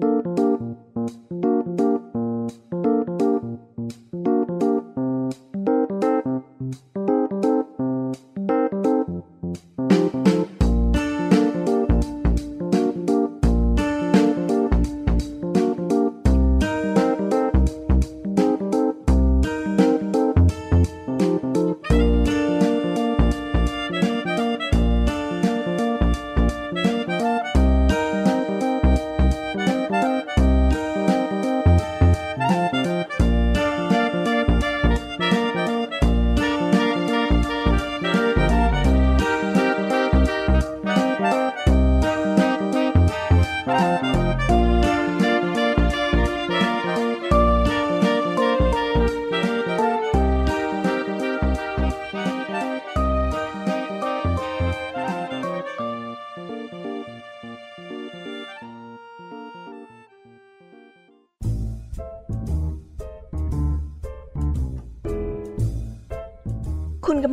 คุณ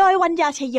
โดยวัญญาชยโย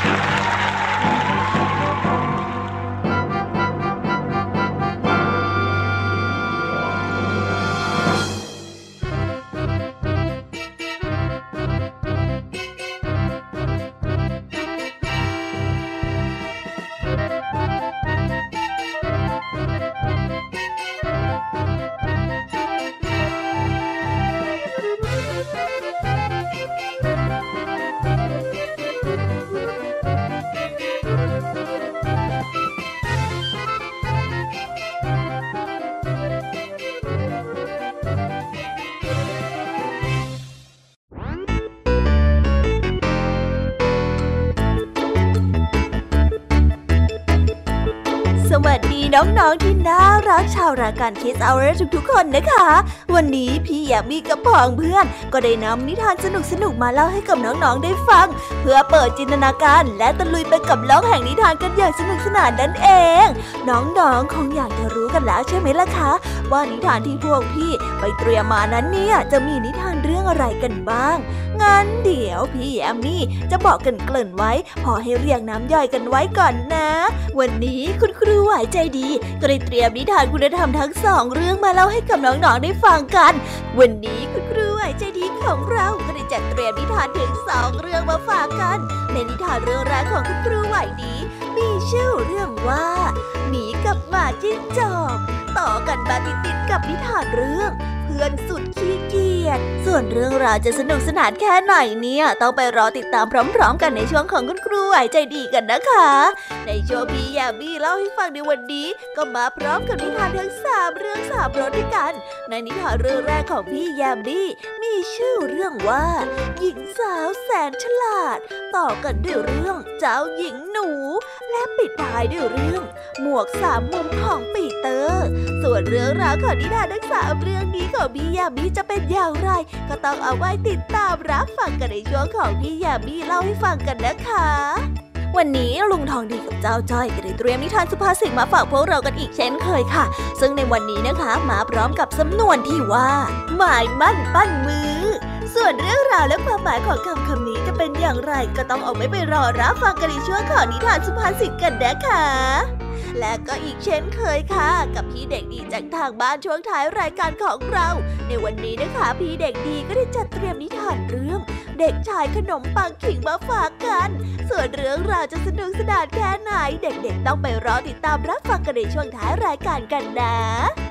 น้องๆที่น่ารักชาวรายการ Kids Hour ทุกๆคนนะคะ วันนี้พี่แยมมี่กับพองเพื่อน ก็ได้นำนิทานสนุกๆมาเล่าให้กับน้องๆได้ฟัง เพื่อเปิดจินตนาการและตะลุยไปกับโลกแห่งนิทานกันอย่างสนุกสนานนั่นเอง น้องๆคงอยากจะรู้กันแล้วใช่ไหมล่ะคะ ว่านิทานที่พวกพี่ไปเตรียมมานั้นเนี่ยจะมีนิทานเรื่องอะไรกันบ้าง งั้นเดี๋ยวพี่แยมมี่จะบอกกันเกริ่นไว้ พอให้เรียงน้ำย่อยกันไว้ก่อนนะ วันนี้คุณครูไหวใจดีก็ได้เตรียมนิทานคุณธรรมทั้งสองเรื่องมาเล่าให้กับน้องๆได้ฟังกัน วันนี้คุณครูไหวใจดีของเราก็ได้จัดเตรียมนิทานถึงสองเรื่องมาฝากกัน ในนิทานเรื่องแรกของคุณครูไหวดีมีชื่อเรื่องว่าหมีกับหมาจิ้งจอกต่อกันมาติดๆกับนิทานเรื่อง พื่อนสุดขี้เกียจ ส่วนเรื่องราวจะสนุกสนานแค่ไหนเนี่ย ต้องไปรอติดตามพร้อม ๆ กันในช่วงของคุณครูไหวใจดีกันนะคะ ในโชวงพี่ยามีเล่าให้ฟังในวันนี้ ก็มาพร้อมกับนิทานทั้งสามเรื่องสามรสด้วยกัน ในนิทานเรื่องแรกของพี่ยามีมีชื่อเรื่องว่า หญิงสาวแสนฉลาด ต่อกันด้วยเรื่องเจ้าหญิงหนู และปิดท้ายด้วยเรื่อง หมวกสามมุมของปีเตอร์ ส่วนเรื่องราวของนิทานทั้งสามเรื่องนี้ของพี่ยามีจะเป็นอย่างไร ก็ต้องเอาไว้ติดตามรับฟังกันในช่วงของพี่ยามีเล่าให้ฟังกันนะคะวันนี้ลุงทองดีกับเจ้าจ้อยก็ได้เตรียมนิทานสุภาษิตมาฝากพวกเรากันอีกเช่นเคยค่ะ ซึ่งในวันนี้นะคะมาพร้อมกับสำนวนที่ว่า หมายมั่นปั้นมือ ส่วนเรื่องราวและความหมายของคำคำนี้จะเป็นอย่างไร ก็ต้องเอาไว้ไปรอรับฟังกันในช่วงของนิทานสุภาษิตกันนะคะ และก็อีกเช่นเคยค่ะ กับพี่เด็กดีจากทางบ้านช่วงท้ายรายการของเรา ในวันนี้นะคะพี่เด็กดีก็ได้จัดเตรียมนิทานเรื่อง เด็กชายขนมปังขิงมาฝากกัน ส่วนเรื่องราวจะสนุกสนานแค่ไหน เด็กๆ ต้องไปรอติดตามรับฟังกันในช่วงท้ายรายการกันนะ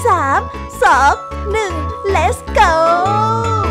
สามสองหนึ่ง let's go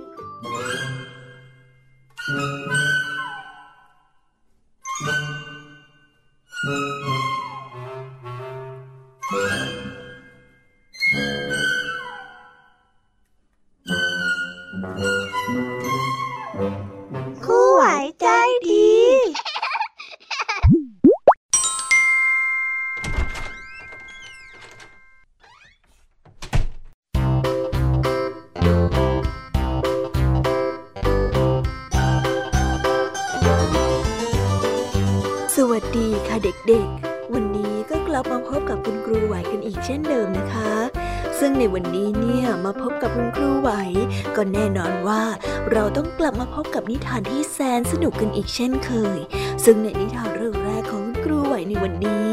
นิทานที่แสนสนุกกันอีกเช่นเคย ซึ่งในนิทานเรื่องแรกของครูไหวในวันนี้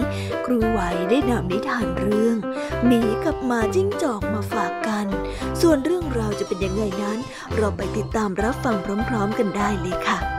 ครูไหวได้นำนิทานเรื่องหมีกับหมาจิ้งจอกมาฝากกัน ส่วนเรื่องราวจะเป็นยังไงนั้น เราไปติดตามรับฟังพร้อม ๆ กันได้เลยค่ะ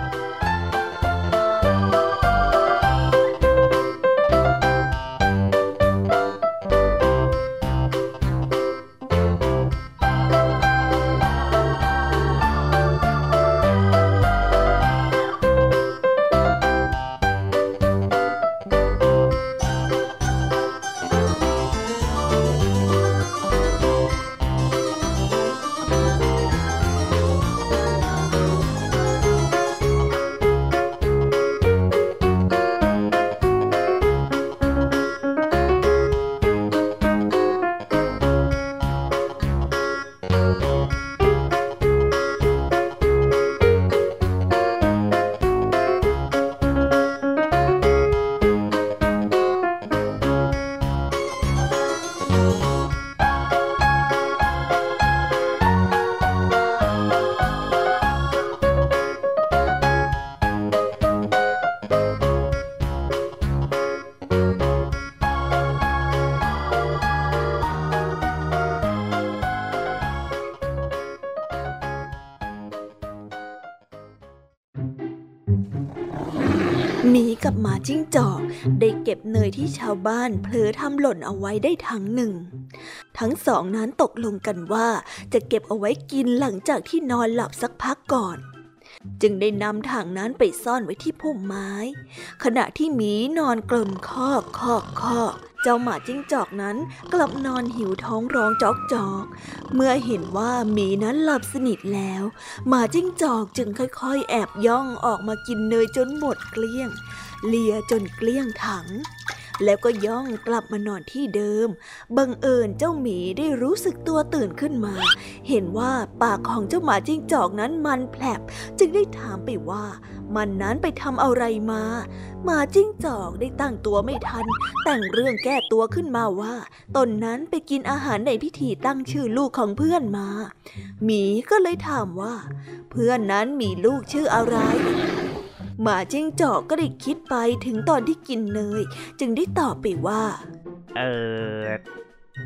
ก็บเนยที่ชาวบ้านเผลอทำหล่นเอาไว้ได้ทั้งหนึ่ง ทั้งสองนั้นตกลงกันว่าจะเก็บเอาไว้กินหลังจากที่นอนหลับสักพักก่อน จึงได้นำถังนั้นไปซ่อนไว้ที่พุ่มไม้ ขณะที่หมีนอนกลนคอกคอกคอกเจ้าหมาจิ้งจอกนั้นกลับนอนหิวท้องร้องจอกจอก เมื่อเห็นว่าหมีนั้นหลับสนิทแล้ว หมาจิ้งจอกจึงค่อยๆ แอบย่องออกมากินเนยจนหมดเกลี้ยง เลียจนเกลี้ยงถัง แล้วก็ย่องกลับมานอนที่เดิม บังเอิญเจ้าหมีได้รู้สึกตัวตื่นขึ้นมา เห็นว่าปากของเจ้าหมาจิ้งจอกนั้นมันแผลบ จึงได้ถามไปว่า มันนั้นไปทำอะไรมา หมาจิ้งจอกได้ตั้งตัวไม่ทัน แต่งเรื่องแก้ตัวขึ้นมาว่า ตนนั้นไปกินอาหารในพิธีตั้งชื่อลูกของเพื่อนมา หมีก็เลยถามว่า เพื่อนนั้นมีลูกชื่ออะไร หมาจิ้งจอกก็ได้คิดไปถึงตอนที่กินเนย จึงได้ตอบไปว่า เออ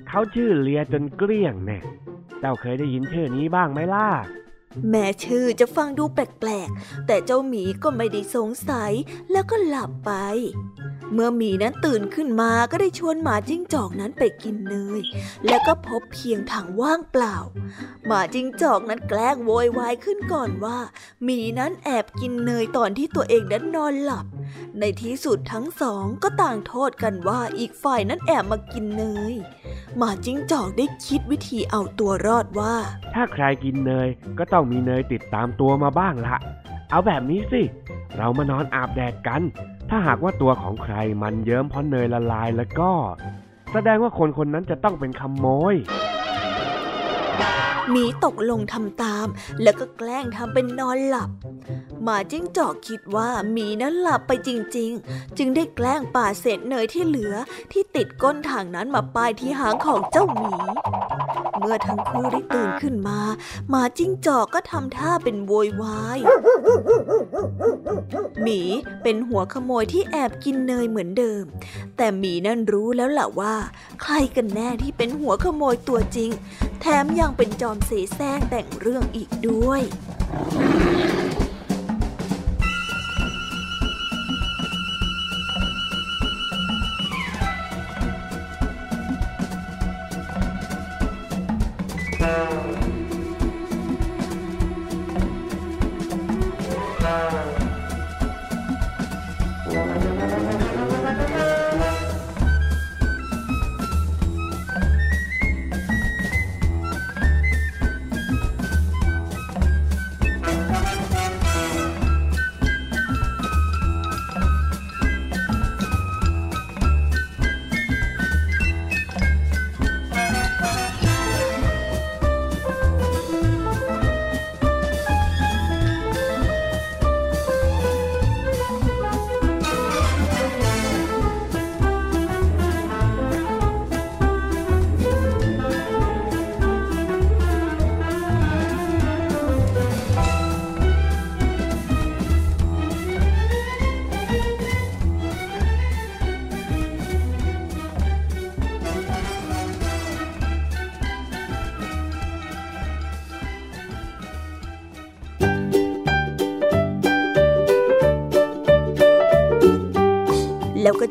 เขาชื่อเลียจนเกลี้ยงแน่เจ้าเคยได้ยินชื่อนี้บ้างไหมล่ะ แม้ชื่อจะฟังดูแปลกๆ แต่เจ้าหมีก็ไม่ได้สงสัยแล้วก็หลับไป เมื่อหมีนั้นตื่นขึ้นมาก็ได้ชวนหมาจิ้งจอกนั้นไปกินเนย แล้วก็พบเพียงถังว่างเปล่า หมาจิ้งจอกนั้นแกล้งโวยวายขึ้นก่อนว่า หมีนั้นแอบกินเนยตอนที่ตัวเองนั้นนอนหลับ ในที่สุดทั้งสองก็ต่างโทษกันว่าอีกฝ่ายนั้นแอบมากินเนย หมาจิ้งจอกได้คิดวิธีเอาตัวรอดว่า ถ้าใครกินเนยก็ต้องมีเนยติดตามตัวมาบ้างละเอาแบบนี้สิ เรามานอนอาบแดดกัน ถ้าหากว่าตัวของใครมันเยิ้มเพราะเนยละลายแล้วก็ แสดงว่าคนคนนั้นจะต้องเป็นขโมยหมีตกลงทำตาม แล้วก็แกล้งทำเป็นนอนหลับ หมาจิ้งจอกคิดว่าหมีนั้นหลับไปจริง ๆ จึงได้แกล้งป่าเศษเนยที่เหลือที่ติดก้นถังนั้นมาป้ายที่หางของเจ้าหมี เมื่อทั้งคู่ได้ตื่นขึ้นมาหมาจิ้งจอกก็ทำท่าเป็นโวยวายหมีเป็นหัวขโมยที่แอบกินเนยเหมือนเดิม แต่หมีนั่นรู้แล้วล่ะว่า ใครกันแน่ที่เป็นหัวขโมยตัวจริง แถมยังเป็นจอมเสแสร้งแต่งเรื่องอีกด้วย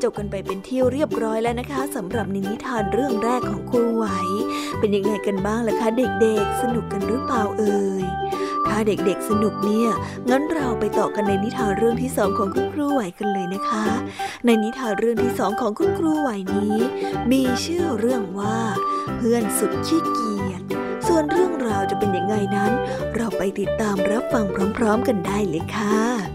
จบกันไปเป็นที่เรียบร้อยแล้วนะคะสำหรับนินิทานเรื่องแรกของครูไหว เป็นยังไงกันบ้างล่ะคะ เด็กๆ สนุกกันหรือเปล่าเอ่ยถ้าเด็กๆสนุกเนี่ย งั้นเราไปต่อกันในนิทานเรื่องที่สองของคุณครูไหวกันเลยนะคะ ในนิทานเรื่องที่สองของคุณครูไหวนี้ มีชื่อเรื่องว่า เพื่อนสุดขี้เกียจ ส่วนเรื่องราวจะเป็นยังไงนั้น เราไปติดตามรับฟังพร้อม ๆ กันได้เลยค่ะละ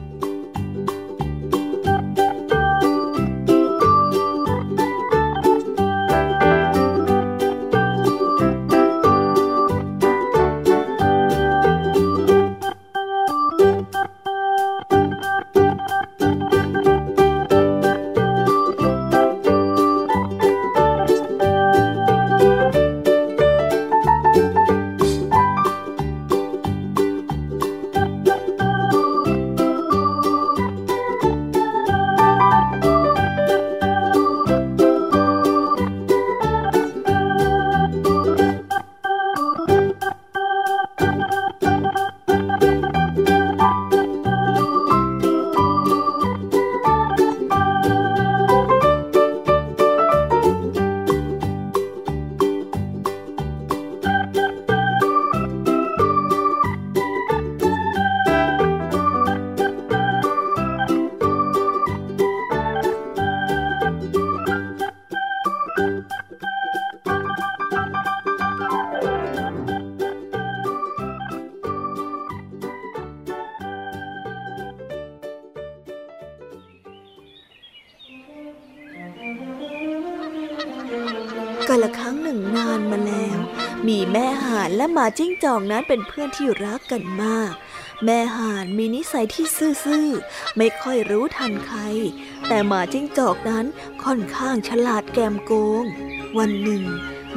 านและหมาจิ้งจอกนั้นเป็นเพื่อนที่รักกันมาก แม่ห่านมีนิสัยที่ซื่อๆ ไม่ค่อยรู้ทันใคร แต่หมาจิ้งจอกนั้นค่อนข้างฉลาดแกมโกง วันหนึ่ง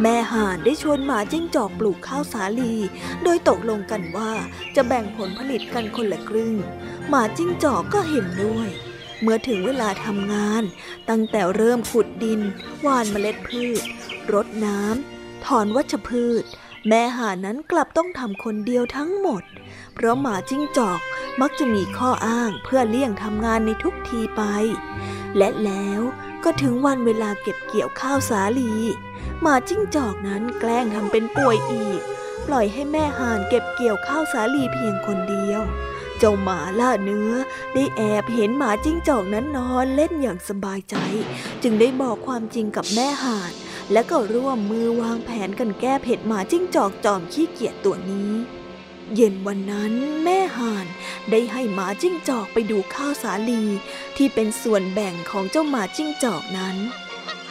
แม่ห่านได้ชวนหมาจิ้งจอกปลูกข้าวสาลี โดยตกลงกันว่าจะแบ่งผลผลิตกันคนละครึ่ง หมาจิ้งจอกก็เห็นด้วยเมื่อถึงเวลาทำงาน ตั้งแต่เริ่มขุดดินหว่านเมล็ดพืช รดน้ำ ถอนวัชพืช แม่ห่านั้นกลับต้องทำคนเดียวทั้งหมด เพราะหมาจิ้งจอกมักจะมีข้ออ้างเพื่อเลี่ยงทำงานในทุกทีไป และแล้วก็ถึงวันเวลาเก็บเกี่ยวข้าวสาลี หมาจิ้งจอกนั้นแกล้งทำเป็นป่วยอีก ปล่อยให้แม่ห่านเก็บเกี่ยวข้าวสาลีเพียงคนเดียว เจ้าหมาล่าเนื้อ ได้แอบเห็นหมาจิ้งจอกนั้นนอนเล่นอย่างสบายใจ จึงได้บอกความจริงกับแม่ห่าน และก็ร่วมมือวางแผนกันแก้เผ็ดหมาจิ้งจอกจอมขี้เกียจตัวนี้ เย็นวันนั้นแม่ห่านได้ให้หมาจิ้งจอกไปดูข้าวสาลี ที่เป็นส่วนแบ่งของเจ้าหมาจิ้งจอกนั้น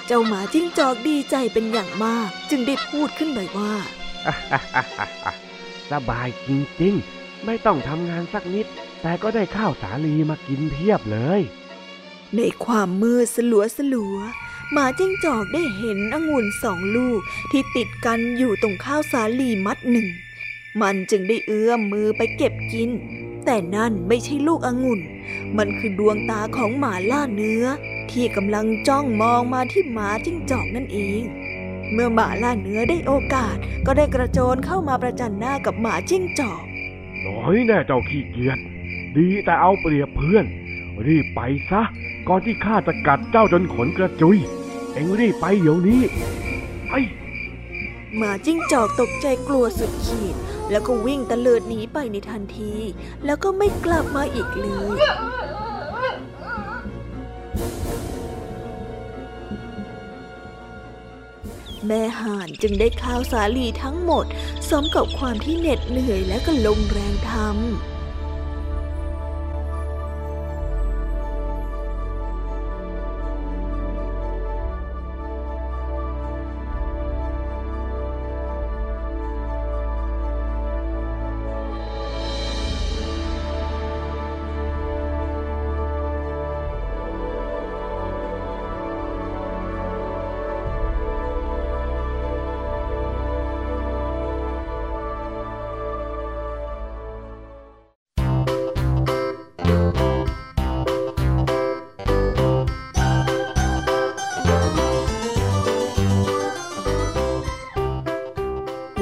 เจ้าหมาจิ้งจอกดีใจเป็นอย่างมาก จึงได้พูดขึ้นไปว่าสบายจริงๆ ไม่ต้องทำงานสักนิด แต่ก็ได้ข้าวสาลีมากินเพียบเลย ในความมืดสลัวสลัว หมาจิ้งจอกได้เห็นองุ่นสองลูกที่ติดกันอยู่ตรงข้าวสาลีมัดหนึ่ง มันจึงได้เอื้อมมือไปเก็บกิน แต่นั่นไม่ใช่ลูกองุ่น มันคือดวงตาของหมาล่าเนื้อ ที่กำลังจ้องมองมาที่หมาจิ้งจอกนั่นเอง เมื่อหมาล่าเนื้อได้โอกาส ก็ได้กระโจนเข้ามาประจันหน้ากับหมาจิ้งจอกน้อยแน่เจ้าขี้เกียจดีแต่เอาเปรียบเพื่อน รีบไปซะ ก่อนที่ข้าจะกัดเจ้าจนขนกระจุย เอ็งรีบไปเดี๋ยวนี้ไปหมาจิ้งจอกตกใจกลัวสุดขีด แล้วก็วิ่งตะเลิดหนีไปในทันที แล้วก็ไม่กลับมาอีกเลยแม่ห่านจึงได้ข้าวสาลีทั้งหมด สมกับความที่เหน็ดเหนื่อยและก็ลงแรงทำ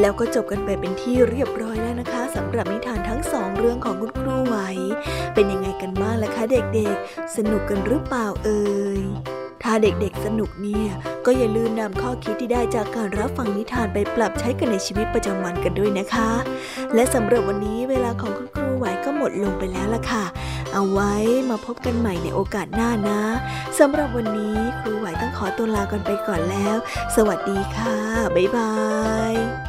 แล้วก็จบกันไปเป็นที่เรียบร้อยแล้วนะคะสำหรับนิทานทั้งสองเรื่องของคุณครูไหว เป็นยังไงกันบ้างล่ะคะเด็กๆ สนุกกันหรือเปล่าเอ่ยถ้าเด็กๆสนุกเนี่ยก็อย่าลืมนำข้อคิดที่ได้จากการรับฟังนิทานไปปรับใช้กันในชีวิตประจำวันกันด้วยนะคะ และสำหรับวันนี้เวลาของคุณครูไหวก็หมดลงไปแล้วล่ะค่ะ เอาไว้มาพบกันใหม่ในโอกาสหน้านะสำหรับวันนี้ครูไหวต้องขอตัวลากันไปก่อนแล้ว สวัสดีค่ะ บ๊ายบาย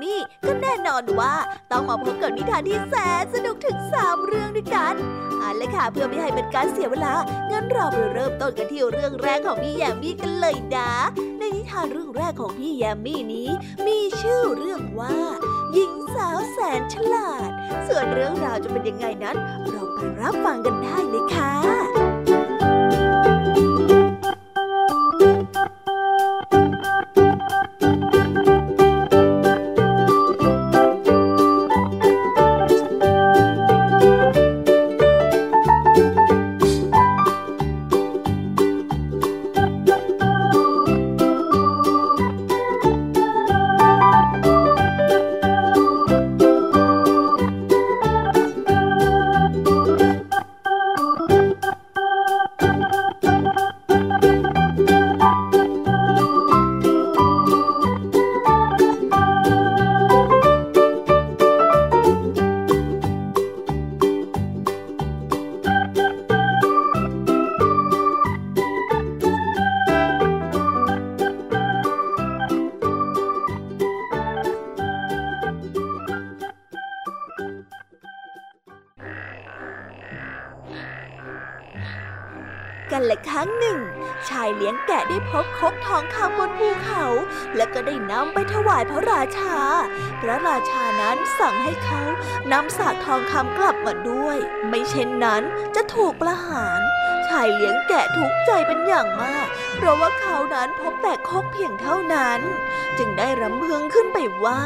มีก็แน่นอนว่าต้องมาพบกับนิทานที่แสนสนุกถึงสามเรื่องด้วยกันเอาละค่ะเพื่อไม่ให้เป็นการเสียเวลา งั้นเราไปเริ่มต้นกันที่เรื่องแรกของพี่ยามีกันเลยนะ ในนิทานเรื่องแรกของพี่ยามีนี้ มีชื่อเรื่องว่า หญิงสาวแสนฉลาด ส่วนเรื่องราวจะเป็นยังไงนั้น เราไปรับฟังกันได้เลยค่ะ มาด้วย ไม่เช่นนั้นจะถูกประหาร ชายเลี้ยงแกะทุกใจเป็นอย่างมาก เพราะว่าเขานั้นพบแต่ครกเพียงเท่านั้น จึงได้รำพึงขึ้นไปว่า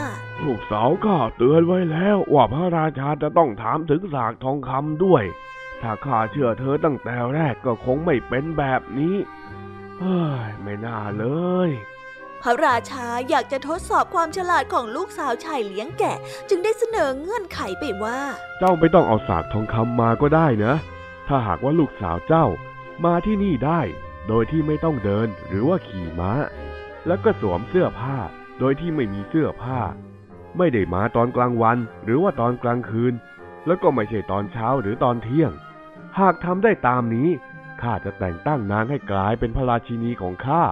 ลูกสาวข้าเตือนไว้แล้วว่าพระราชาจะต้องถามถึงสากทองคำด้วย ถ้าข้าเชื่อเธอตั้งแต่แรกก็คงไม่เป็นแบบนี้ เฮ้ย ไม่น่าเลย พระราชาอยากจะทดสอบความฉลาดของลูกสาวชายเลี้ยงแกะ จึงได้เสนอเงื่อนไขไปว่า เจ้าไม่ต้องเอาสากทองคำมาก็ได้นะ ถ้าหากว่าลูกสาวเจ้ามาที่นี่ได้ โดยที่ไม่ต้องเดินหรือว่าขี่ม้า แล้วก็สวมเสื้อผ้า โดยที่ไม่มีเสื้อผ้า ไม่ได้มาตอนกลางวัน หรือว่าตอนกลางคืน แล้วก็ไม่ใช่ตอนเช้าหรือตอนเที่ยง หากทำได้ตามนี้ข้าจะแต่งตั้งนางให้กลายเป็นพระราชินีของข้า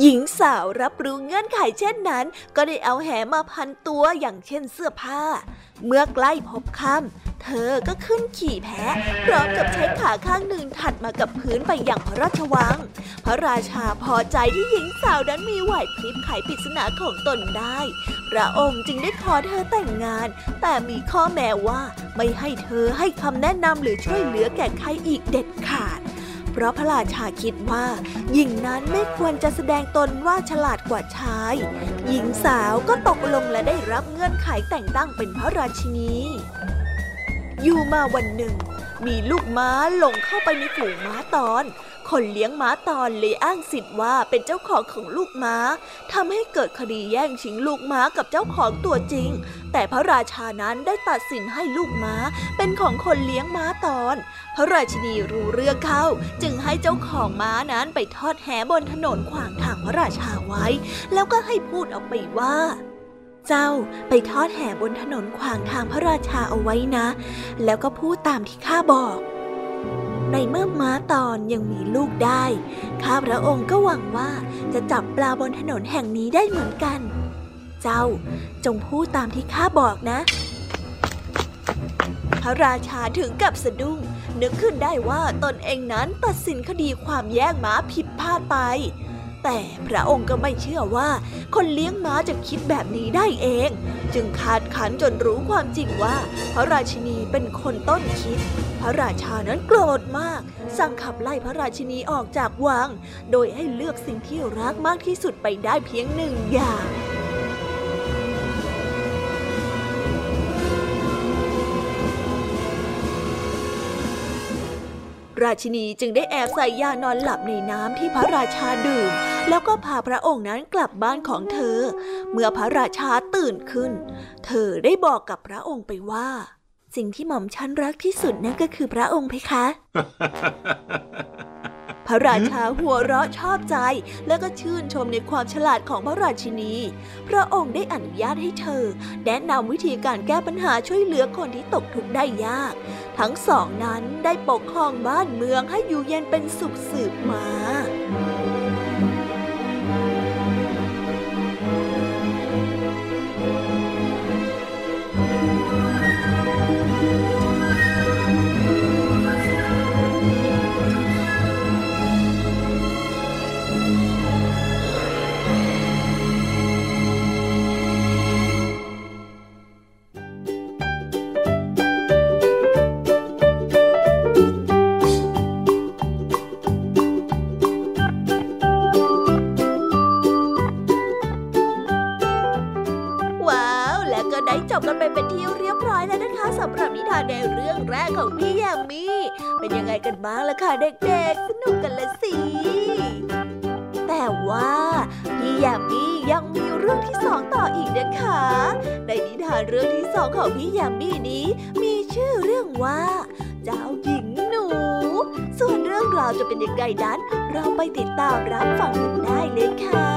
หญิงสาวรับรู้เงื่อนไขเช่นนั้น ก็ได้เอาแหมาพันตัวอย่างเช่นเสื้อผ้า เมื่อใกล้พบค่ำเธอก็ขึ้นขี่แพะ พร้อมกับใช้ขาข้างหนึ่งถัดมากับพื้นไปอย่างพระราชวัง พระราชาพอใจที่หญิงสาวนั้นมีไหวพริบไขปริศนาของตนได้ พระองค์จึงได้ขอเธอแต่งงาน แต่มีข้อแม้ว่าไม่ให้เธอให้คำแนะนำหรือช่วยเหลือแก่ใครอีกเด็ดขาด เพราะพระราชาคิดว่า หญิงนั้นไม่ควรจะแสดงตนว่าฉลาดกว่าชาย หญิงสาวก็ตกลงและได้รับเงื่อนไขแต่งตั้งเป็นพระราชินี อยู่มาวันหนึ่ง มีลูกม้าหลงเข้าไปในฝูงม้าตอน คนเลี้ยงม้าตอนเลยอ้างสิทธิ์ว่าเป็นเจ้าของของลูกม้าทำให้เกิดคดีแย่งชิงลูกม้ากับเจ้าของตัวจริง แต่พระราชานั้นได้ตัดสินให้ลูกม้าเป็นของคนเลี้ยงม้าตอน พระราชินีรู้เรื่องเข้า จึงให้เจ้าของม้านั้นไปทอดแหบนถนนขวางทางพระราชาไว้ แล้วก็ให้พูดออกไปว่าเจ้าไปทอดแห่บนถนนขวางทางพระราชาเอาไว้นะ แล้วก็พูดตามที่ข้าบอก ในเมื่อม้าตอนยังมีลูกได้ ข้าพระองค์ก็หวังว่าจะจับปลาบนถนนแห่งนี้ได้เหมือนกัน เจ้าจงพูดตามที่ข้าบอกนะ พระราชาถึงกับสะดุ้ง นึกขึ้นได้ว่าตนเองนั้นตัดสินคดีความแย่งม้าผิดพลาดไป แต่พระองค์ก็ไม่เชื่อว่า คนเลี้ยงม้าจะคิดแบบนี้ได้เอง จึงคาดขันจนรู้ความจริงว่า พระราชินีเป็นคนต้นคิด พระราชานั้นโกรธมาก สั่งขับไล่พระราชินีออกจากวัง โดยให้เลือกสิ่งที่รักมากที่สุดไปได้เพียงหนึ่งอย่าง ราชินีจึงได้แอบใส่ยานอนหลับในน้ำที่พระราชาดื่ม แล้วก็พาพระองค์นั้นกลับบ้านของเธอ เมื่อพระราชาตื่นขึ้น เธอได้บอกกับพระองค์ไปว่า สิ่งที่หม่อมฉันรักที่สุดนั่นก็คือพระองค์เพคะ พพระราชาหัวเราะชอบใจ แล้วก็ชื่นชมในความฉลาดของพระราชินี พระองค์ได้อนุญาตให้เธอ แนะนำวิธีการแก้ปัญหาช่วยเหลือคนที่ตกทุกข์ได้ยาก ทั้งสองนั้นได้ปกครองบ้านเมืองให้อยู่เย็นเป็นสุขสืบมาานเรื่องที่สองของพี่ยามีนี้ มีชื่อเรื่องว่า เจ้าหญิงหนู ส่วนเรื่องราวจะเป็นยังไงนั้น เราไปติดตามรับฟังกันได้เลยค่ะ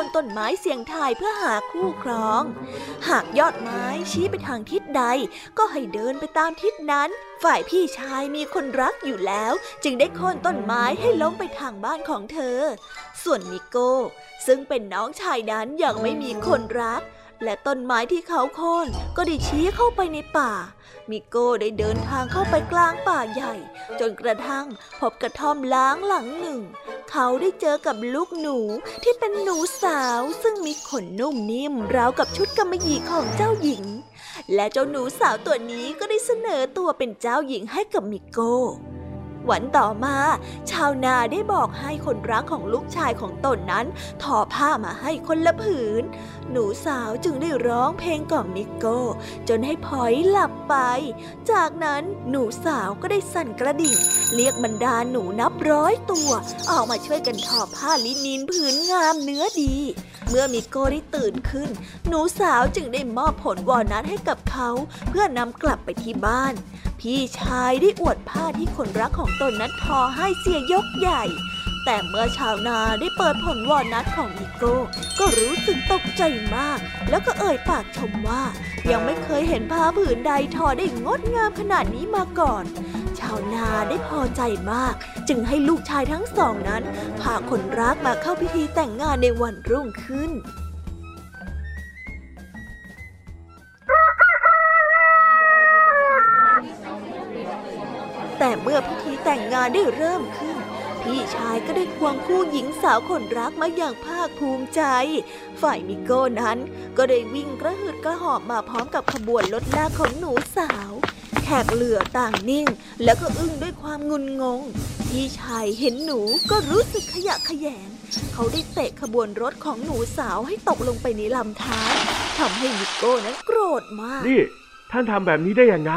นโค่นต้นไม้เสียงทายเพื่อหาคู่ครอง หากยอดไม้ชี้ไปทางทิศใด ก็ให้เดินไปตามทิศนั้น ฝ่ายพี่ชายมีคนรักอยู่แล้ว จึงได้โค่นต้นไม้ให้ล้มไปทางบ้านของเธอ ส่วนมิโก้ ซึ่งเป็นน้องชายนั้นยังไม่มีคนรัก และต้นไม้ที่เขาโค่นก็ได้ชี้เข้าไปในป่า มิโก้ได้เดินทางเข้าไปกลางป่าใหญ่ จนกระทั่งพบกระท่อมล้างหลังหนึ่ง เขาได้เจอกับลูกหนูที่เป็นหนูสาวซึ่งมีขนนุ่มนิ่มราวกับชุดกำมะหยี่ของเจ้าหญิง และเจ้าหนูสาวตัวนี้ก็ได้เสนอตัวเป็นเจ้าหญิงให้กับมิโก้ วันต่อมา ชาวนาได้บอกให้คนรักของลูกชายของตนนั้นทอผ้ามาให้คนละผืน หนูสาวจึงได้ร้องเพลงกล่อมมิโก้ จนให้พลอยหลับไป จากนั้นหนูสาวก็ได้สั่นกระดิ่ง เรียกบรรดาหนูนับร้อยตัว ออกมาช่วยกันทอผ้าลินินผืนงามเนื้อดี เมื่อมิโก้ได้ตื่นขึ้น หนูสาวจึงได้มอบผลวอลนัทให้กับเขา เพื่อนำกลับไปที่บ้าน พี่ชายได้อวดผ้าที่คนรักของตนนั้นทอให้เสียยกใหญ่ แต่เมื่อชาวนาได้เปิดผลวอนัทของนิโก้ก็รู้สึกตกใจมาก แล้วก็เอ่ยปากชมว่า ยังไม่เคยเห็นผ้าผืนใดทอได้งดงามขนาดนี้มาก่อน ชาวนาได้พอใจมาก จึงให้ลูกชายทั้งสองนั้นพาคนรักมาเข้าพิธีแต่งงานในวันรุ่งขึ้น แต่เมื่อพิธีแต่งงานได้เริ่มขึ้น พี่ชายก็ได้ควงคู่หญิงสาวคนรักมาอย่างภาคภูมิใจ ฝ่ายมิโก้นั้นก็ได้วิ่งกระหืดกระหอบมาพร้อมกับขบวนรถลากของหนูสาวแขกเหลือต่างนิ่ง แล้วก็อึ้งด้วยความงุนงง พี่ชายเห็นหนูก็รู้สึกขยะขยง เขาได้เตะขบวนรถของหนูสาวให้ตกลงไปในลำธารทำให้มิโก้นั้นโกรธมาก นี่ ท่านทำแบบนี้ได้ยังไง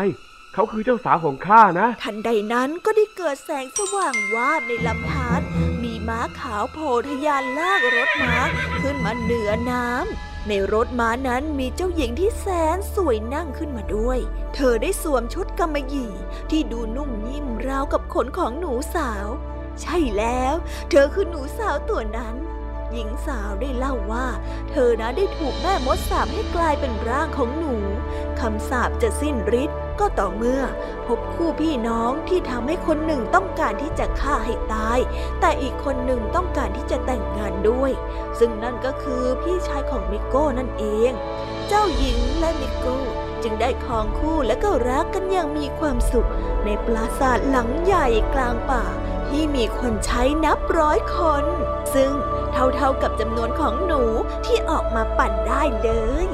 เขาคือเจ้าสาวของข้านะ ทันใดนั้นก็ได้เกิดแสงสว่างวาบในลำธารมีม้าขาวโผล่ทยานลากรถม้าขึ้นมาเหนือน้ำในรถม้านั้นมีเจ้าหญิงที่แสนสวยนั่งขึ้นมาด้วย เธอได้สวมชุดกำมะหยี่ที่ดูนุ่มนิ่มราวกับขนของหนูสาว ใช่แล้ว เธอคือหนูสาวตัวนั้น หญิงสาวได้เล่าว่า เธอนะได้ถูกแม่มดสาปให้กลายเป็นร่างของหนูคำสาปจะสิ้นฤทธิ์ก็ต่อเมื่อ พบคู่พี่น้องที่ทำให้คนหนึ่งต้องการที่จะฆ่าให้ตาย แต่อีกคนหนึ่งต้องการที่จะแต่งงานด้วย ซึ่งนั่นก็คือพี่ชายของมิโก้นั่นเอง เจ้าหญิงและมิโก้จึงได้ครองคู่และก็รักกันอย่างมีความสุข ในปราสาทหลังใหญ่กลางป่าที่มีคนใช้นับร้อยคน ซึ่ง เท่าๆกับจำนวนของหนูที่ออกมาปั่นได้เลย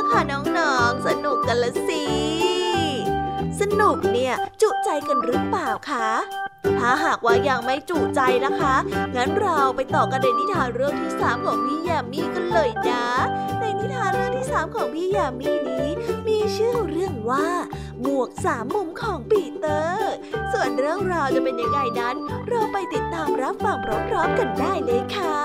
กันบ้างล่ะคะน้องๆ สนุกกันละสิ สนุกเนี่ยจุใจกันหรือเปล่าคะ ถ้าหากว่ายังไม่จุใจนะคะ งั้นเราไปต่อกันในนิทานเรื่องที่สามของพี่ยามีกันเลยนะ ในนิทานเรื่องที่สามของพี่ยามีนี้ มีชื่อเรื่องว่าหมวกสามมุมของปีเตอร์ ส่วนเรื่องราวจะเป็นยังไงนั้น เราไปติดตามรับฟังพร้อมๆกันได้เลยค่ะ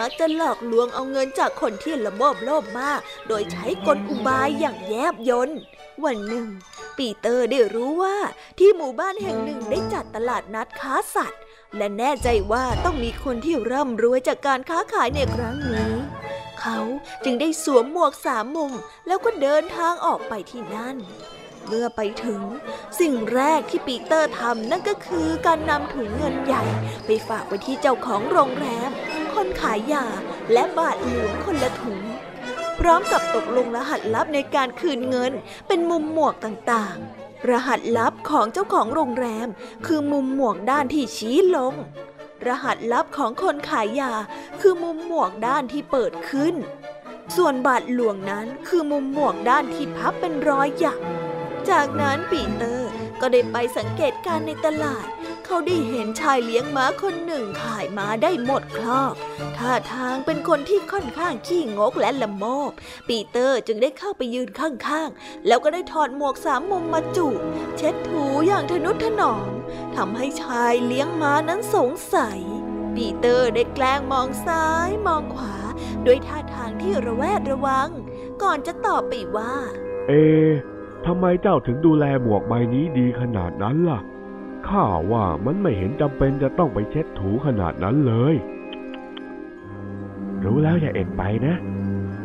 มักจะหลอกลวงเอาเงินจากคนที่ละโมบโลภมาก โดยใช้กลอุบายอย่างแยบยนต์วันหนึ่ง ปีเตอร์ได้รู้ว่าที่หมู่บ้านแห่งหนึ่งได้จัดตลาดนัดค้าสัตว์ และแน่ใจว่าต้องมีคนที่ร่ำรวยจากการค้าขายในครั้งนี้ เขาจึงได้สวมหมวกสามมุมแล้วก็เดินทางออกไปที่นั่น เมื่อไปถึง สิ่งแรกที่ปีเตอร์ทำนั่นก็คือการนำถุงเงินใหญ่ ไปฝากไว้ที่เจ้าของโรงแรม คนขายยาและบาทหลวงคนละถุง พร้อมกับตกลงรหัสลับในการคืนเงิน เป็นมุมหมวกต่างๆ รหัสลับของเจ้าของโรงแรม คือมุมหมวกด้านที่ชี้ลง รหัสลับของคนขายยา คือมุมหมวกด้านที่เปิดขึ้นส่วนบาทหลวงนั้นคือมุมหมวกด้านที่พับเป็นรอยหยัก จากนั้นปีเตอร์ก็ได้ไปสังเกตการณ์ในตลาด เขาได้เห็นชายเลี้ยงม้าคนหนึ่งขายม้าได้หมดคลอก ท่าทางเป็นคนที่ค่อนข้างขี้งกและละโมบ ปีเตอร์จึงได้เข้าไปยืนข้างๆ แล้วก็ได้ถอดหมวกสามมุมมาจูบเช็ดถูอย่างทนุถนอมทำให้ชายเลี้ยงม้านั้นสงสัย ปีเตอร์ได้แกล้งมองซ้ายมองขวา ด้วยท่าทางที่ระแวดระวัง ก่อนจะตอบไปว่า เอ๊ะ ทำไมเจ้าถึงดูแลหมวกใบนี้ดีขนาดนั้นล่ะ ข้าว่ามันไม่เห็นจำเป็นจะต้องไปเช็ดถูขนาดนั้นเลย รู้แล้วอย่าเอ็ดไปนะ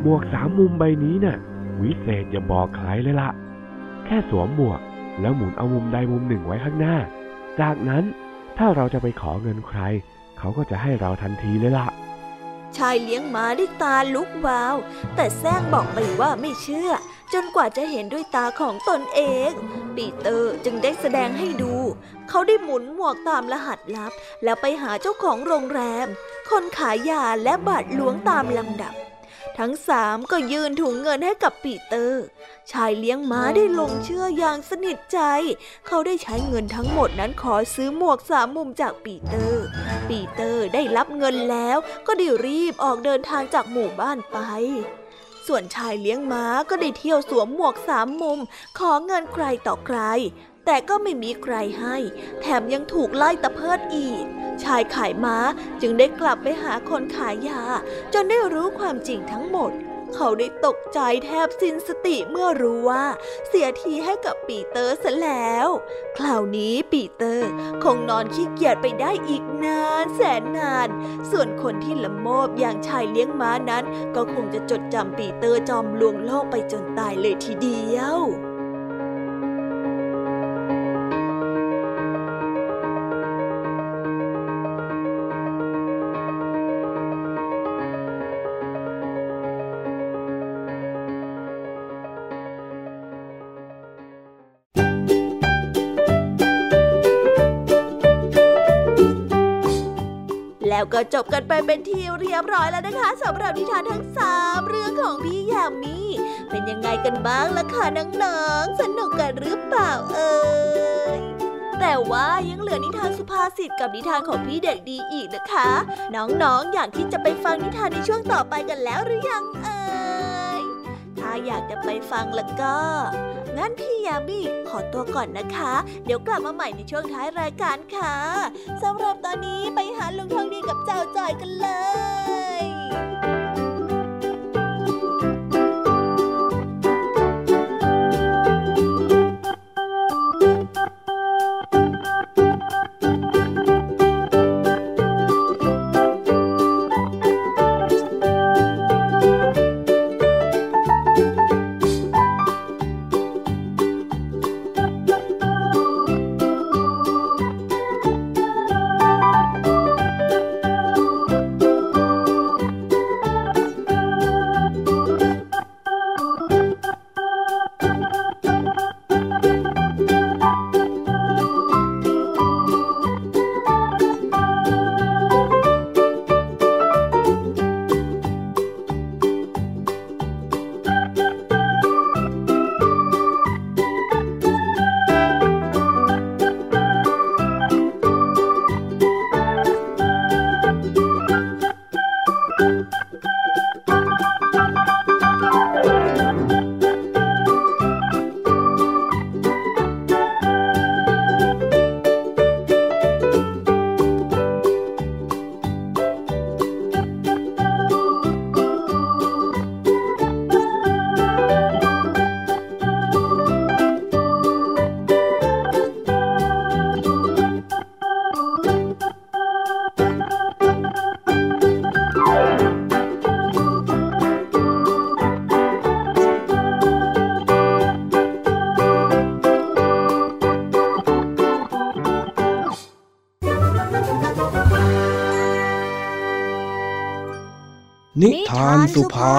หมวกสามมุมใบนี้น่ะ วิเศษอย่าบอกใครเลยล่ะ แค่สวมหมวก แล้วหมุนเอามุมใดมุมหนึ่งไว้ข้างหน้า จากนั้นถ้าเราจะไปขอเงินใคร เขาก็จะให้เราทันทีเลยล่ะชายเลี้ยงม้าด้ตาลุกวาว แต่แซงบอกไปว่าไม่เชื่อ จนกว่าจะเห็นด้วยตาของตนเอง ปีเตอร์จึงได้แสดงให้ดู เขาได้หมุนหมวกตามรหัสลับ แล้วไปหาเจ้าของโรงแรม คนขายยาและบาทหลวงตามลำดับ ทั้งสามก็ยื่นถุงเงินให้กับปีเตอร์ ชายเลี้ยงม้าได้ลงเชื่ออย่างสนิทใจ เขาได้ใช้เงินทั้งหมดนั้นขอซื้อหมวกสามมุมจากปีเตอร์ ปีเตอร์ได้รับเงินแล้วก็ได้รีบออกเดินทางจากหมู่บ้านไป ส่วนชายเลี้ยงม้าก็ได้เที่ยวสวมหมวกสามมุม ขอเงินใครต่อใคร แต่ก็ไม่มีใครให้ แถมยังถูกไล่ตะเพิดอีก ชายขายม้าจึงได้กลับไปหาคนขายยา จนได้รู้ความจริงทั้งหมด เขาได้ตกใจแทบสิ้นสติเมื่อรู้ว่า เสียทีให้กับปีเตอร์ซะแล้ว คราวนี้ปีเตอร์คงนอนขี้เกียจไปได้อีกนานแสนนาน ส่วนคนที่ละโมบอย่างชายเลี้ยงม้านั้น ก็คงจะจดจำปีเตอร์จอมลวงโลกไปจนตายเลยทีเดียว ก็จบกันไปเป็นที่เรียบร้อยแล้วนะคะสำหรับนิทานทั้งสามเรื่องของพี่ยามีเป็นยังไงกันบ้างล่ะคะน้องๆสนุกกันหรือเปล่าเอ่ยแต่ว่ายังเหลือนิทานสุภาษิตกับนิทานของพี่เด็กดีอีกนะคะ น้องๆอยากที่จะไปฟังนิทานในช่วงต่อไปกันแล้วหรือยังเอ่ยถ้าอยากจะไปฟังแล้วก็ งั้นพี่ยามีขอตัวก่อนนะคะ เดี๋ยวกลับมาใหม่ในช่วงท้ายรายการค่ะสำหรับตอนนี้ไปหาลุงทองดีกับเจ้าจอยกันเลย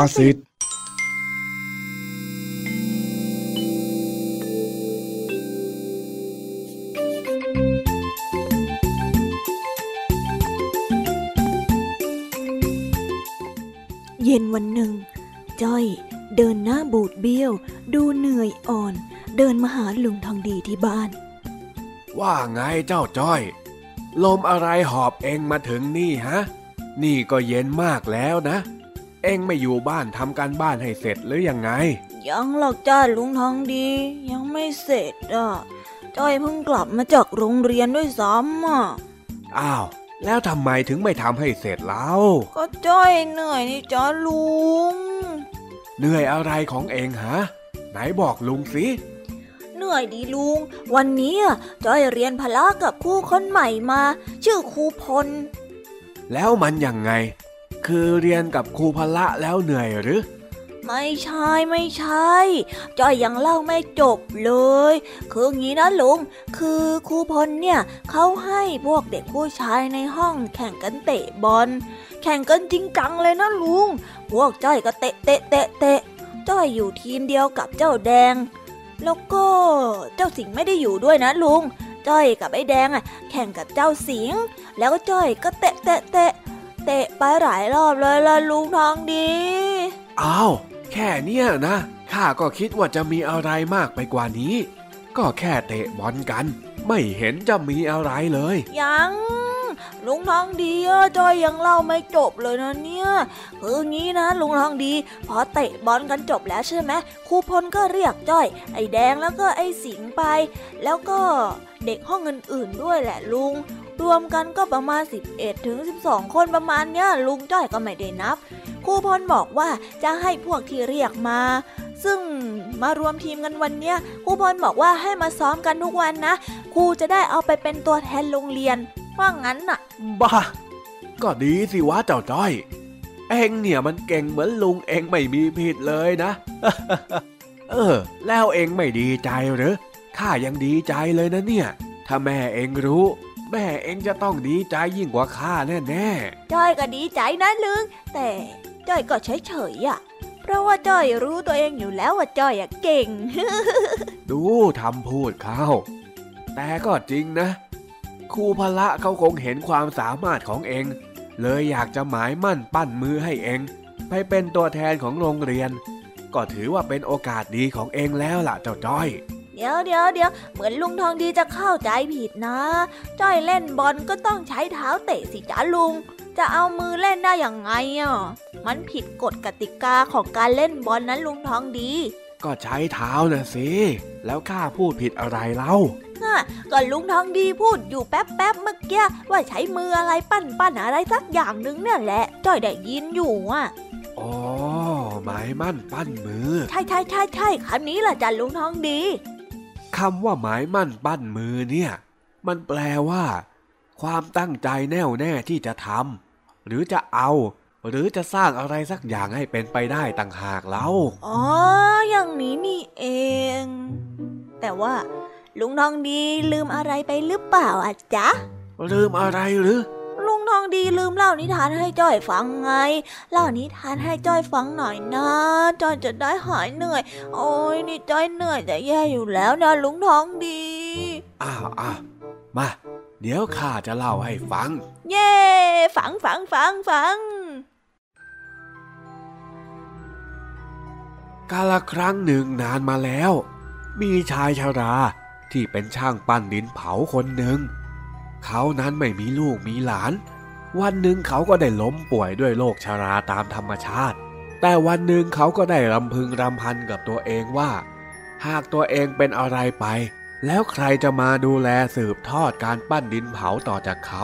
สุภาษิตเย็นวันหนึ่ง จ้อยเดินหน้าบูดเบี้ยว ดูเหนื่อยอ่อน เดินมาหาลุงทองดีที่บ้าน ว่าไงเจ้าจ้อย ลมอะไรหอบเองมาถึงนี่ฮะ นี่ก็เย็นมากแล้วนะ เองไม่อยู่บ้านทำการบ้านให้เสร็จหรือยังไง ยังหรอกจ้าลุงทองดี ยังไม่เสร็จอะจ้อยเพิ่งกลับมาจากโรงเรียนด้วยซ้ำอะอ้าว แล้วทำไมถึงไม่ทำให้เสร็จเล่าก็จ้อยเหนื่อยนี่จ้าลุง เหนื่อยอะไรของเองฮะ ไหนบอกลุงสิเหนื่อยดีลุง วันนี้อะจ้อยเรียนพละกับครูคนใหม่มา ชื่อครูพล แล้วมันยังไง คือเรียนกับครูพละแล้วเหนื่อยหรือ ไม่ใช่ไม่ใช่จ้อยยังเล่าไม่จบเลย คืองี้นะลุง คือครูพลเนี่ยเขาให้พวกเด็กผู้ชายในห้องแข่งกันเตะบอล แข่งกันจริงจังเลยนะลุง พวกจ้อยก็เตะเตะเตะเตะจ้อยอยู่ทีมเดียวกับเจ้าแดง แล้วก็เจ้าสิงไม่ได้อยู่ด้วยนะลุง จ้อยกับไอ้แดงอะแข่งกับเจ้าสิง แล้วจ้อยก็เตะเตะเตะ เตะไปหลายรอบเลยล่ะลุงทองดี อ้าว แค่เนี้ยนะ ข้าก็คิดว่าจะมีอะไรมากไปกว่านี้ ก็แค่เตะบอลกัน ไม่เห็นจะมีอะไรเลย ยัง ลุงทองดีจอยยังเล่าไม่จบเลยนะเนี่ยคืองี้นะ ลุงทองดี พอเตะบอลกันจบแล้วใช่ไหมครูพลก็เรียกจ้อย ไอ้แดงแล้วก็ไอ้สิงไป แล้วก็เด็กห้องอื่นๆด้วยแหละลุง รวมกันก็ประมาณ 11 ถึง 12 คนประมาณเนี้ยลุงจ้อยก็ไม่ได้นับครูพลบอกว่าจะให้พวกที่เรียกมา ซึ่งมารวมทีมกันวันเนี้ยครูพลบอกว่าให้มาซ้อมกันทุกวันนะครูจะได้เอาไปเป็นตัวแทนโรงเรียนว่างั้นน่ะ บ้า ก็ดีสิวะเจ้าจ้อย เองเนี่ยมันเก่งเหมือนลุงเองไม่มีผิดเลยนะ เออ แล้วเองไม่ดีใจหรือข้ายังดีใจเลยนะเนี่ย ถ้าแม่เองรู้ แม่เองจะต้องดีใจยิ่งกว่าข้าแน่จ้อยก็ดีใจนะลุง แต่จ้อยก็เฉยเฉยๆอะเพราะว่าจ้อยรู้ตัวเองอยู่แล้วว่าจ้อยอะเก่งๆดูทำพูดเขาแต่ก็จริงนะครูพละเขาคงเห็นความสามารถของเอง เลยอยากจะหมายมั่นปั้นมือให้เองไปเป็นตัวแทนของโรงเรียน ก็ถือว่าเป็นโอกาสดีของเองแล้วล่ะเจ้าจ้อย เดี๋ยวเดี๋ยวเดี๋ยวเหมือนลุงทองดีจะเข้าใจผิดนะจ้อยเล่นบอลก็ต้องใช้เท้าเตะสิจ้าลุง จะเอามือเล่นได้อย่างไงอะมันผิดกฎกติกาของการเล่นบอลนั้นลุงทองดี ก็ใช้เท้าน่ะสิ แล้วข้าพูดผิดอะไรเล่าน่ะก็ลุงทองดีพูดอยู่แป๊บแป๊บๆเมื่อกี้ว่าใช้มืออะไรปั้นปั้นอะไรสักอย่างหนึงเนี่ยแหละจ้อยได้ยินอยู่อะอ๋อหมายมั่นปั้นมือ ใช่ใช่ใช่ใช่คำนี้แหละจ้ะลุงทองดี คำว่าหมายมั่นปั้นมือเนี่ย มันแปลว่า ความตั้งใจแน่วแน่ที่จะทำหรือจะเอา หรือจะสร้างอะไรสักอย่างให้เป็นไปได้ต่างหากเล่าอ๋อ อย่างนี้นี่เอง แต่ว่าลุงทองดีลืมอะไรไปหรือเปล่าอะจ๊ะลืมอะไรหรือ ลุงทองดีลืมเล่านิทานให้จ้อยฟังไง เล่านิทานให้จ้อยฟังหน่อยนะจ้อยจะได้หายเหนื่อย โอ้ยนี่จ้อยเหนื่อยจะแย่อยู่แล้วนะลุงทองดีอ้าวอ้าวมา เดี๋ยวข้าจะเล่าให้ฟัง เย่ฟังฟังฟังฟังกาลครั้งหนึ่งนานมาแล้ว มีชายชาราที่เป็นช่างปั้นดินเผาคนหนึ่ง เขานั้นไม่มีลูกมีหลาน วันหนึ่งเขาก็ได้ล้มป่วยด้วยโรคชาราตามธรรมชาติ แต่วันหนึ่งเขาก็ได้รำพึงรำพันกับตัวเองว่า หากตัวเองเป็นอะไรไป แล้วใครจะมาดูแลสืบทอดการปั้นดินเผาต่อจากเขา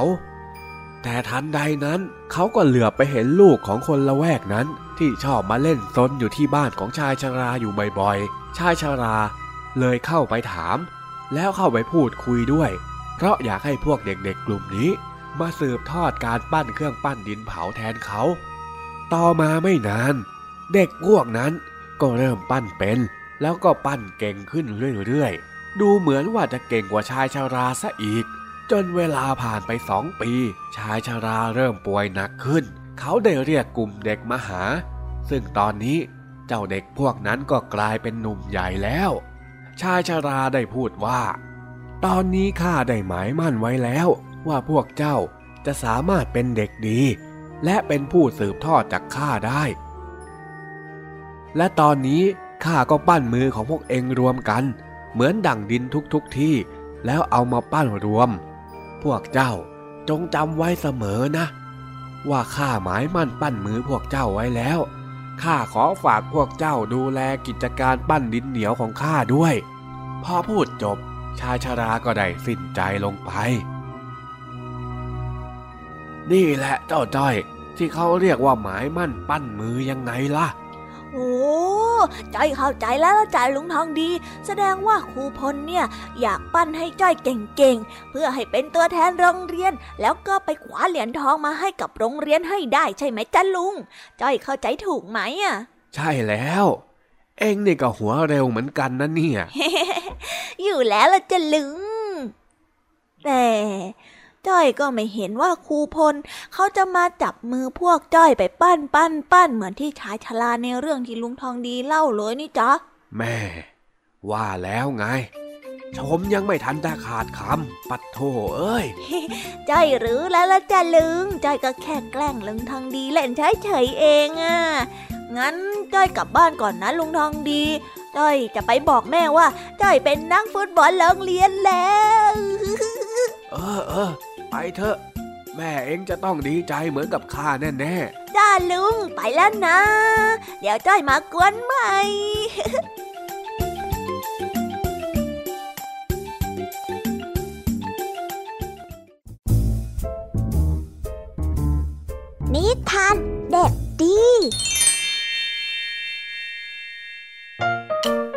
แต่ทันใดนั้นเขาก็เหลือบไปเห็นลูกของคนละแวกนั้น ที่ชอบมาเล่นซนอยู่ที่บ้านของชายชราอยู่บ่อยๆ ชายชรา เลยเข้าไปถาม แล้วเข้าไปพูดคุยด้วย เพราะอยากให้พวกเด็กๆกลุ่มนี้ มาสืบทอดการปั้นเครื่องปั้นดินเผาแทนเขา ต่อมาไม่นาน เด็กพวกนั้นก็เริ่มปั้นเป็น แล้วก็ปั้นเก่งขึ้นเรื่อยๆ ดูเหมือนว่าจะเก่งกว่าชายชาราซะอีก จนเวลาผ่านไปสองปี ชายชาราเริ่มป่วยหนักขึ้น เขาได้เรียกกลุ่มเด็กมาหา ซึ่งตอนนี้เจ้าเด็กพวกนั้นก็กลายเป็นหนุ่มใหญ่แล้ว ชายชาราได้พูดว่า ตอนนี้ข้าได้หมายมั่นไว้แล้ว ว่าพวกเจ้าจะสามารถเป็นเด็กดี และเป็นผู้สืบทอดจากข้าได้ และตอนนี้ข้าก็ปั้นมือของพวกเองรวมกัน เหมือนดั่งดินทุกๆทที่ แล้วเอามาปั้นรวม พวกเจ้าจงจำไว้เสมอนะ ว่าข้าหมายมั่นปั้นมือพวกเจ้าไว้แล้วข้าขอฝากพวกเจ้าดูแลกิจการปั้นดินเหนียวของข้าด้วย พอพูดจบ ชายชาราก็ได้สิ้นใจลงไป นี่แหละเจ้าจ้อย ที่เขาเรียกว่าหมายมั่นปั้นมือยังไงล่ะ โอ้จ้อยเข้าใจแล้วละจ้ะลุงทองดี แสดงว่าครูพลเนี่ย อยากปั้นให้จ้อยเก่งๆ เพื่อให้เป็นตัวแทนโรงเรียน แล้วก็ไปคว้าเหรียญทองมาให้กับโรงเรียนให้ได้ใช่ไหมจ้ะลุง จ้อยเข้าใจถูกไหมอะ ใช่แล้ว เอ็งนี่ก็หัวเร็วเหมือนกันนะเนี่ย อยู่แล้วละจ้ะลุงแต่จ้อยก็ไม่เห็นว่าครูพล เขาจะมาจับมือพวกจ้อยไปปั้นปั้นปั้นเหมือนที่ชายชราในเรื่องที่ลุงทองดีเล่าเลยนี่จ๊ะ แม่ ว่าแล้วไง ชมยังไม่ทันจะขาดคำปัดโถเอ้ย จ้อยรู้แล้วละจ้ะลุง จ้อยก็แค่แกล้งลุงทองดีเล่นเฉยๆเองอะ งั้นจ้อยกลับบ้านก่อนนะลุงทองดี จ้อยจะไปบอกแม่ว่า จ้อยเป็นนักฟุตบอลโรงเรียนแล้ว เออเออไปเถอะ แม่เอ็งจะต้องดีใจเหมือนกับข้าแน่จ้าลุงไปแล้วนะ เดี๋ยวจ้อยมากวนใหม่นิทานเด็กดี thank you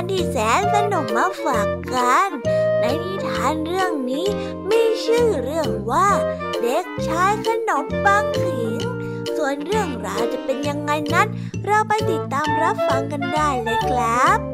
านที่แสนสนุกมาฝากกัน ในนิทานเรื่องนี้มีชื่อเรื่องว่า เด็กชายขนมปังขิง ส่วนเรื่องราวจะเป็นยังไงนั้น เราไปติดตามรับฟังกันได้เลยครับ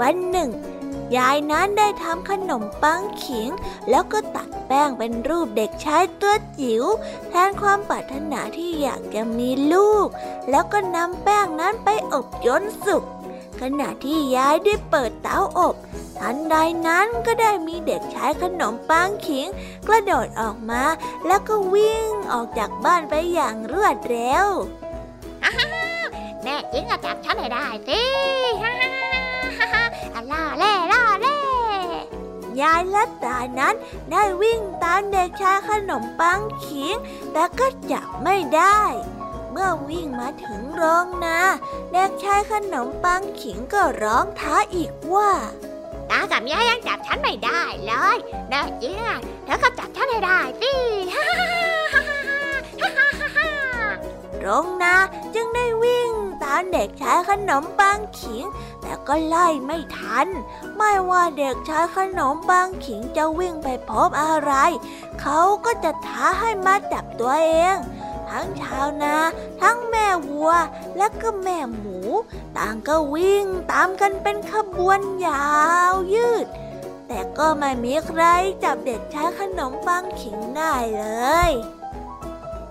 วันหนึ่ง ยายนั้นได้ทำขนมปังขิง แล้วก็ตัดแป้งเป็นรูปเด็กชายตัวจิ๋วแทนความปรารถนาที่อยากจะมีลูก แล้วก็นำแป้งนั้นไปอบจนสุกขณะที่ยายได้เปิดเตาอบทันใดนั้นก็ได้มีเด็กชายขนมปังขิง กระโดดออกมา แล้วก็วิ่งออกจากบ้านไปอย่างรวดเร็ว แน่จริงอะจับฉันให้ได้สิฮ่าฮ่าฮ่าล่าเล่ล่าเล่ยายและตานั้นได้วิ่งตามเด็กชายขนมปังขิง แต่ก็จับไม่ได้ เมื่อวิ่งมาถึงโรงนาเด็กชายขนมปังขิงก็ร้องท้าอีกว่าตากับยายยังจับฉันไม่ได้เลยแน่จริงเธอก็จับฉันให้ได้สิฮ่าฮ่าฮ่าฮ่าฮ่าฮ่า รงนาจึงได้วิ่งตามเด็กชายขนมปังขิง แต่ก็ไล่ไม่ทัน ไม่ว่าเด็กชายขนมปังขิงจะวิ่งไปพบอะไร เขาก็จะท้าให้มาจับตัวเอง ทั้งชาวนา ทั้งแม่วัว และก็แม่หมู ต่างก็วิ่งตามกันเป็นขบวนยาวยืด แต่ก็ไม่มีใครจับเด็กชายขนมปังขิงได้เลย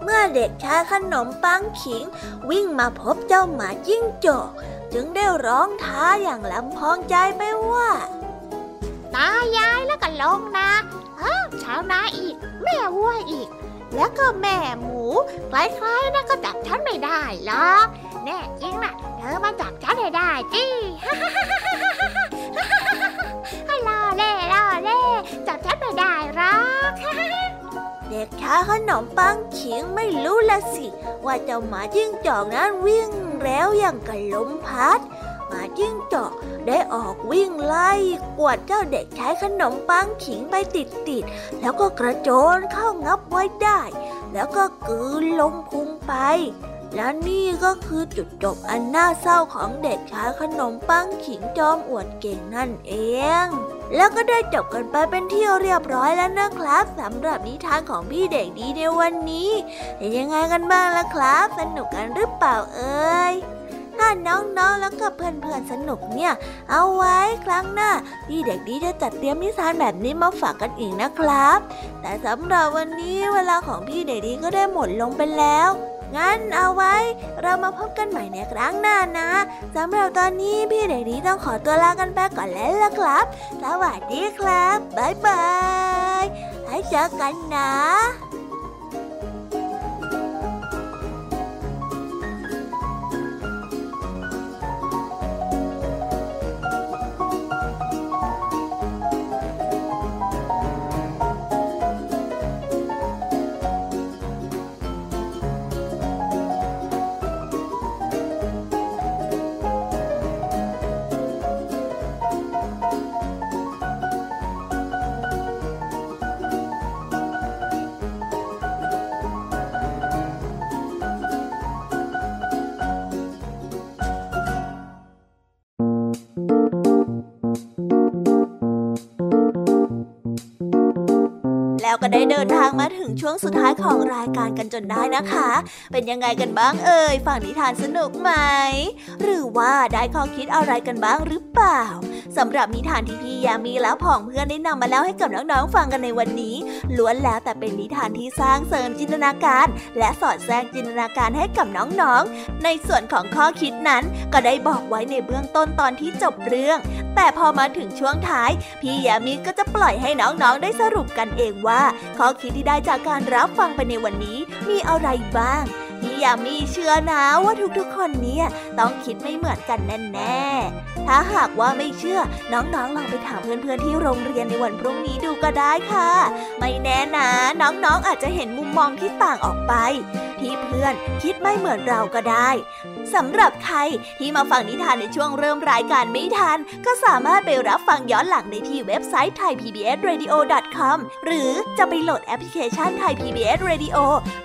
เมื่อเด็กชายขนมปังขิง วิ่งมาพบเจ้าหมาจิ้งจอก จึงได้ร้องท้าอย่างลำพองใจไปว่า ตายายแล้วก็ลงนะฮะชาวนาอีก แม่วัวอีก แล้วก็แม่หมูคล้ายๆนะก็จับฉันไม่ได้หรอกแน่จริงนะเธอมาจับฉันให้ได้จีฮ่าฮ่าฮ่าฮ่าฮ่าล่อเล่ล่อเล่จับฉันไม่ได้หรอก เด็กชายขนมปังเขียงไม่รู้ละสิ ว่าเจ้าหมาจิ้งจอกนั้นวิ่งแล้วอย่างกระลมพัด หมาจิ้งจอกได้ออกวิ่งไล่กวดเจ้าเด็กชายขนมปังขิงไปติดติดแล้วก็กระโจนเข้างับไว้ได้ แล้วก็กืนลงพุงไปและนี่ก็คือจุดจบอันน่าเศร้าของเด็กชายขนมปังขิงจอมอวดเก่งนั่นเอง แล้วก็ได้จบกันไปเป็นที่เรียบร้อยแล้วนะครับสำหรับนิทานของพี่เด็กดีในวันนี้เป็นยังไงกันบ้างล่ะครับ สนุกกันหรือเปล่าเอ่ยถ้าน้องๆแล้วก็เพื่อนๆสนุกเนี่ย เอาไว้ครั้งหน้าพี่เด็กดีจะจัดเตรียมนิทานแบบนี้มาฝากกันอีกนะครับ แต่สำหรับวันนี้เวลาของพี่เด็กดีก็ได้หมดลงไปแล้ว งั้นเอาไว้ เรามาพบกันใหม่ในครั้งหน้านะสำหรับตอนนี้พี่เด็กดีต้องขอตัวลากันไปก่อนแล้วล่ะครับ สวัสดีครับ บ๊ายบาย ให้เจอกันนะ ก็ได้เดินทาง ถึงช่วงสุดท้ายของรายการกันจนได้นะคะ เป็นยังไงกันบ้างเอ่ยฝั่งนิทานสนุกไหม หรือว่าได้ข้อคิดอะไรกันบ้างหรือเปล่าสำหรับนิทานที่พี่ยามีและผองเพื่อนได้นำมาเล่าให้กับน้องๆฟังกันในวันนี้ ล้วนแล้วแต่เป็นนิทานที่สร้างเสริมจินตนาการ และสอดแทรกจินตนาการให้กับน้องๆ ในส่วนของข้อคิดนั้นก็ได้บอกไว้ในเบื้องต้นตอนที่จบเรื่อง แต่พอมาถึงช่วงท้าย พี่ยามีก็จะปล่อยให้น้องๆได้สรุปกันเองว่า ข้อคิดที่ได้จากการรับฟังไปในวันนี้มีอะไรบ้างพี่ยามีเชื่อนะว่าทุกๆคนเนี่ยต้องคิดไม่เหมือนกันแน่ๆ ถ้าหากว่าไม่เชื่อน้องๆลองไปถามเพื่อนๆที่โรงเรียนในวันพรุ่งนี้ดูก็ได้ค่ะ ไม่แน่นะน้องๆอาจจะเห็นมุมมองที่ต่างออกไป ที่เพื่อนคิดไม่เหมือนเราก็ได้ สำหรับใครที่มาฟังนิทานในช่วงเริ่มรายการไม่ทัน ก็สามารถไปรับฟังย้อนหลังได้ที่เว็บไซต์ thaipbsradio.com หรือจะไปโหลดแอปพลิเคชัน Thai PBS Radio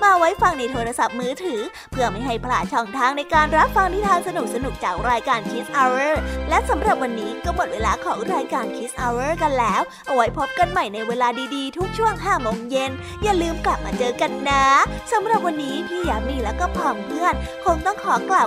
มาไว้ฟังในโทรศัพท์มือถือ เพื่อไม่ให้พลาดช่องทางในการรับฟังนิทานสนุกๆจากรายการ Kiss Hour และสำหรับวันนี้ก็หมดเวลาของรายการ Kiss Hour กันแล้ว เอาไว้พบกันใหม่ในเวลาดีๆ ทุกช่วง5โมงเย็น อย่าลืมกลับมาเจอกันนะสำหรับวันนี้พี่ยามีแล้วก็พ่อมเพื่อน คงต้องขอกล่าว